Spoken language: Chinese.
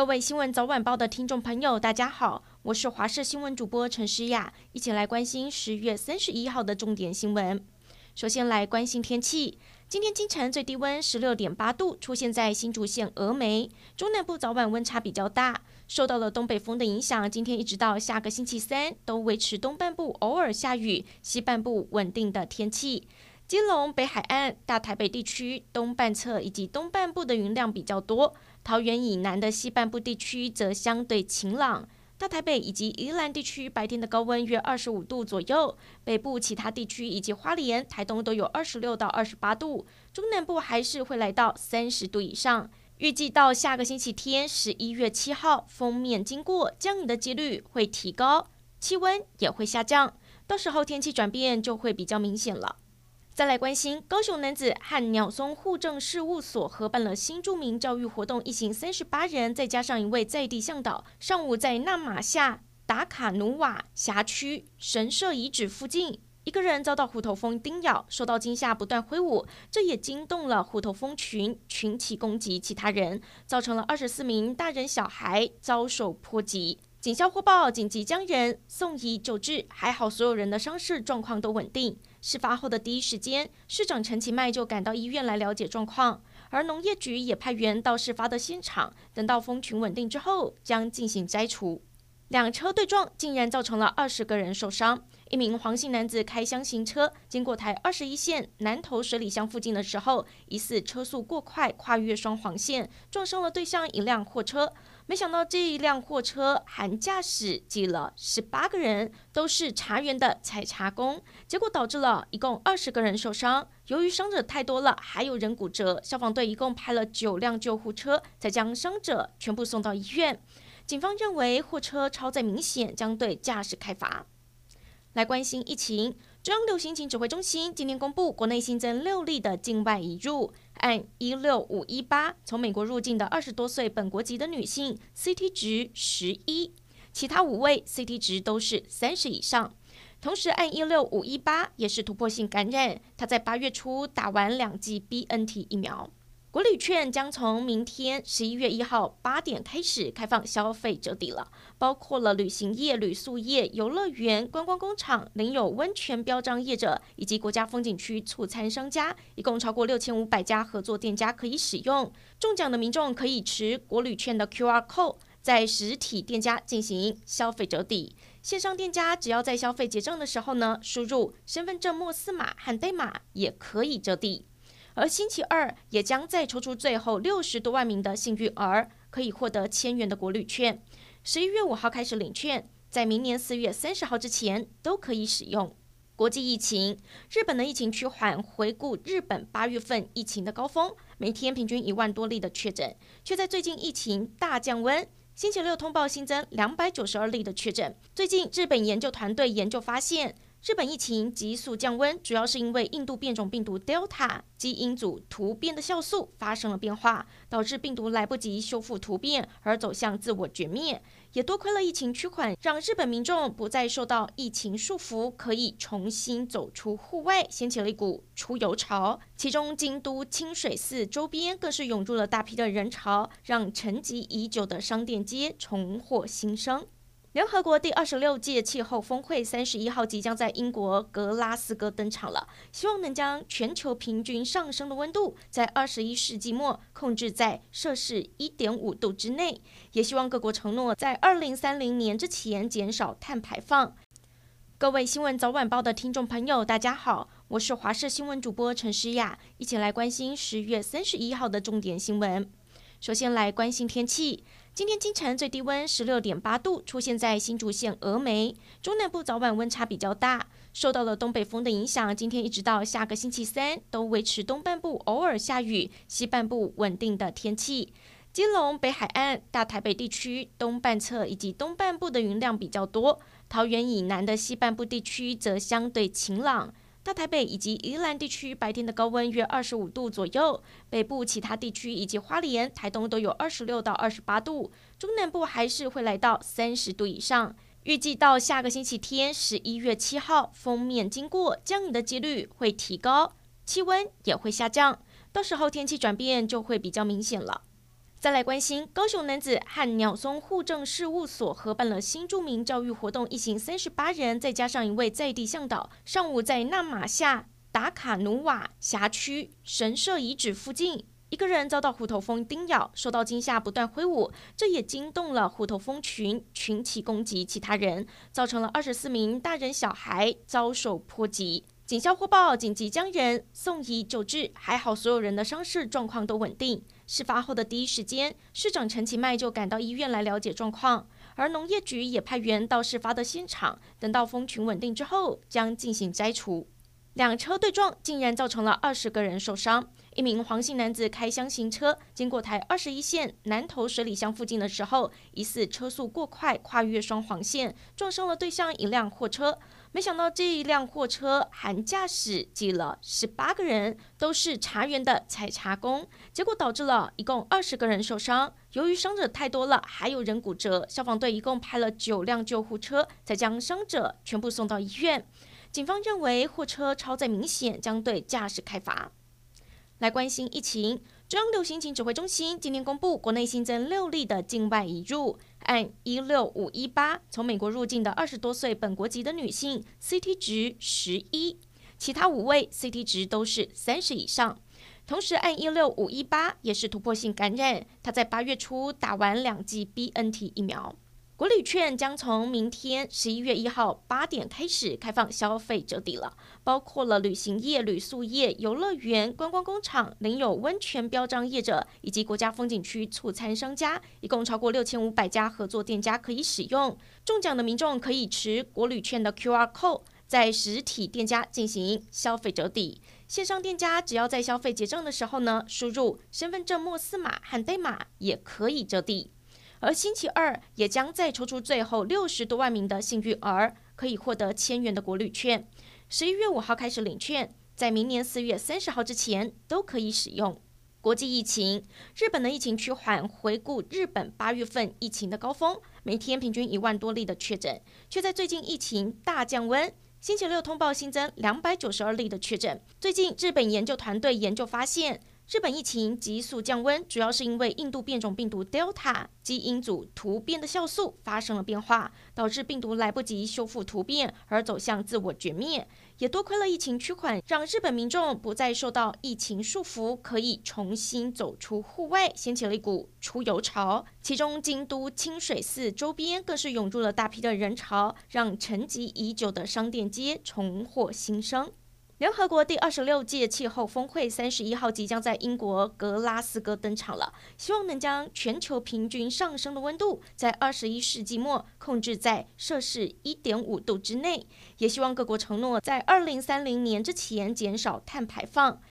各位新闻早晚报的听众朋友，大家好，我是华视新闻主播陈诗雅，一起来关心十月三十一号的重点新闻。首先来关心天气，今天清晨最低温十六点八度，出现在新竹县峨眉。中南部早晚温差比较大，受到了东北风的影响，今天一直到下个星期三都维持东半部偶尔下雨，西半部稳定的天气。基隆北海岸、大台北地区东半侧以及东半部的云量比较多。桃园以南的西半部地区则相对晴朗，大台北以及宜兰地区白天的高温约二十五度左右，北部其他地区以及花莲、台东都有二十六到二十八度，中南部还是会来到三十度以上。预计到下个星期天，十一月七号，封面经过，降雨的几率会提高，气温也会下降，到时候天气转变就会比较明显了。再来关心，高雄男子和鸟松户政事务所合办了新著名教育活动，一行三十八人，再加上一位在地向导，上午在纳玛夏达卡努瓦辖区神社遗址附近，一个人遭到虎头蜂叮咬，受到惊吓，不断挥舞，这也惊动了虎头蜂群，群起攻击其他人，造成了二十四名大人小孩遭受波及。警消获报，紧急将人送医救治，还好所有人的伤势状况都稳定。事发后的第一时间，市长陈其迈就赶到医院来了解状况，而农业局也派员到事发的现场，等到蜂群稳定之后，将进行摘除。两车对撞，竟然造成了二十个人受伤。一名黄姓男子开箱行车，经过台二十一线南投水里乡附近的时候，疑似车速过快，跨越双黄线，撞上了对向一辆货车。没想到这一辆货车含驾驶挤了十八个人，都是茶园的采茶工，结果导致了一共二十个人受伤。由于伤者太多了，还有人骨折，消防队一共派了九辆救护车，才将伤者全部送到医院。警方认为货车超载明显，将对驾驶开罚。来关心疫情，中央流行情指挥中心今天公布，国内新增六例的境外移入，按一六五一八，从美国入境的二十多岁本国籍的女性，CT 值十一，其他五位 CT 值都是三十以上。同时按一六五一八也是突破性感染，她在八月初打完两剂 BNT 疫苗。国旅券将从明天十一月一号八点开始开放消费折抵了，包括了旅行业、旅宿业、游乐园、观光工厂、领有温泉标章业者以及国家风景区促餐商家，一共超过六千五百家合作店家可以使用。中奖的民众可以持国旅券的 QR code 在实体店家进行消费折抵，线上店家只要在消费结账的时候呢，输入身份证末四码和代码也可以折抵。而星期二也将再抽出最后六十多万名的幸运儿，可以获得千元的国旅券。十一月五号开始领券，在明年四月三十号之前都可以使用。国际疫情，日本的疫情趋缓。回顾日本八月份疫情的高峰，每天平均一万多例的确诊，却在最近疫情大降温。星期六通报新增两百九十二例的确诊。最近日本研究团队研究发现。日本疫情急速降温，主要是因为印度变种病毒 Delta 基因组突变的酵素发生了变化，导致病毒来不及修复突变而走向自我绝灭。也多亏了疫情趋缓，让日本民众不再受到疫情束缚，可以重新走出户外，掀起了一股出游潮。其中，京都清水寺周边更是涌入了大批的人潮，让沉寂已久的商店街重获新生。联合国第二十六届气候峰会三十一号即将在英国格拉斯哥登场了，希望能将全球平均上升的温度在二十一世纪末控制在摄氏一点五度之内，也希望各国承诺在二零三零年之前减少碳排放。各位新闻早晚报的听众朋友，大家好，我是华视新闻主播陈诗雅，一起来关心十月三十一号的重点新闻。首先来关心天气。今天清晨最低温十六点八度，出现在新竹县峨眉。中南部早晚温差比较大，受到了东北风的影响，今天一直到下个星期三都维持东半部偶尔下雨，西半部稳定的天气。基隆北海岸、大台北地区东半侧以及东半部的云量比较多，桃园以南的西半部地区则相对晴朗。大台北以及宜兰地区白天的高温约二十五度左右，北部其他地区以及花莲、台东都有二十六到二十八度，中南部还是会来到三十度以上。预计到下个星期天，十一月七号，锋面经过，降雨的几率会提高，气温也会下降，到时候天气转变就会比较明显了。再来关心高雄男子和鸟松户政事务所合办了新住民教育活动，一行三十八人，再加上一位在地向导，上午在纳马夏达卡努瓦辖区神社遗址附近，一个人遭到虎头蜂叮咬，受到惊吓，不断挥舞，这也惊动了虎头蜂群，群起攻击其他人，造成了二十四名大人小孩遭受波及。警消获报，紧急将人送医救治，还好所有人的伤势状况都稳定。事发后的第一时间，市长陈其迈就赶到医院来了解状况，而农业局也派员到事发的现场，等到蜂群稳定之后，将进行摘除。两车对撞，竟然造成了二十个人受伤。一名黄姓男子开箱行车，经过台二十一线南投水里乡附近的时候，疑似车速过快，跨越双黄线，撞上了对向一辆货车。没想到这一辆货车含驾驶挤了十八个人，都是茶园的采茶工，结果导致了一共二十个人受伤。由于伤者太多了，还有人骨折，消防队一共派了九辆救护车，才将伤者全部送到医院。警方认为货车超载明显，将对驾驶开罚。来关心疫情，中央流行情指挥中心今天公布，国内新增六例的境外移入。按一六五一八从美国入境的二十多岁本国籍的女性，CT 值十一，其他五位 CT 值都是三十以上。同时按一六五一八也是突破性感染，她在八月初打完两剂 BNT 疫苗。国旅券将从明天十一月一号八点开始开放消费折抵了，包括了旅行业、旅宿业、游乐园、观光工厂、领有温泉标章业者以及国家风景区促餐商家，一共超过六千五百家合作店家可以使用。中奖的民众可以持国旅券的 QR code 在实体店家进行消费折抵，线上店家只要在消费结账的时候呢，输入身份证末四码和代码也可以折抵。而星期二也将再抽出最后六十多万名的幸运儿，可以获得千元的国旅券。十一月五号开始领券，在明年四月三十号之前都可以使用。国际疫情，日本的疫情趋缓。回顾日本八月份疫情的高峰，每天平均一万多例的确诊，却在最近疫情大降温。星期六通报新增两百九十二例的确诊。最近日本研究团队研究发现。日本疫情急速降温，主要是因为印度变种病毒 Delta 基因组突变的酵素发生了变化，导致病毒来不及修复突变而走向自我绝灭。也多亏了疫情趋缓，让日本民众不再受到疫情束缚，可以重新走出户外，掀起了一股出游潮。其中，京都清水寺周边更是涌入了大批的人潮，让沉寂已久的商店街重获新生。联合国第二十六届气候峰会三十一号即将在英国格拉斯哥登场了，希望能将全球平均上升的温度在二十一世纪末控制在摄氏一点五度之内，也希望各国承诺在二零三零年之前减少碳排放。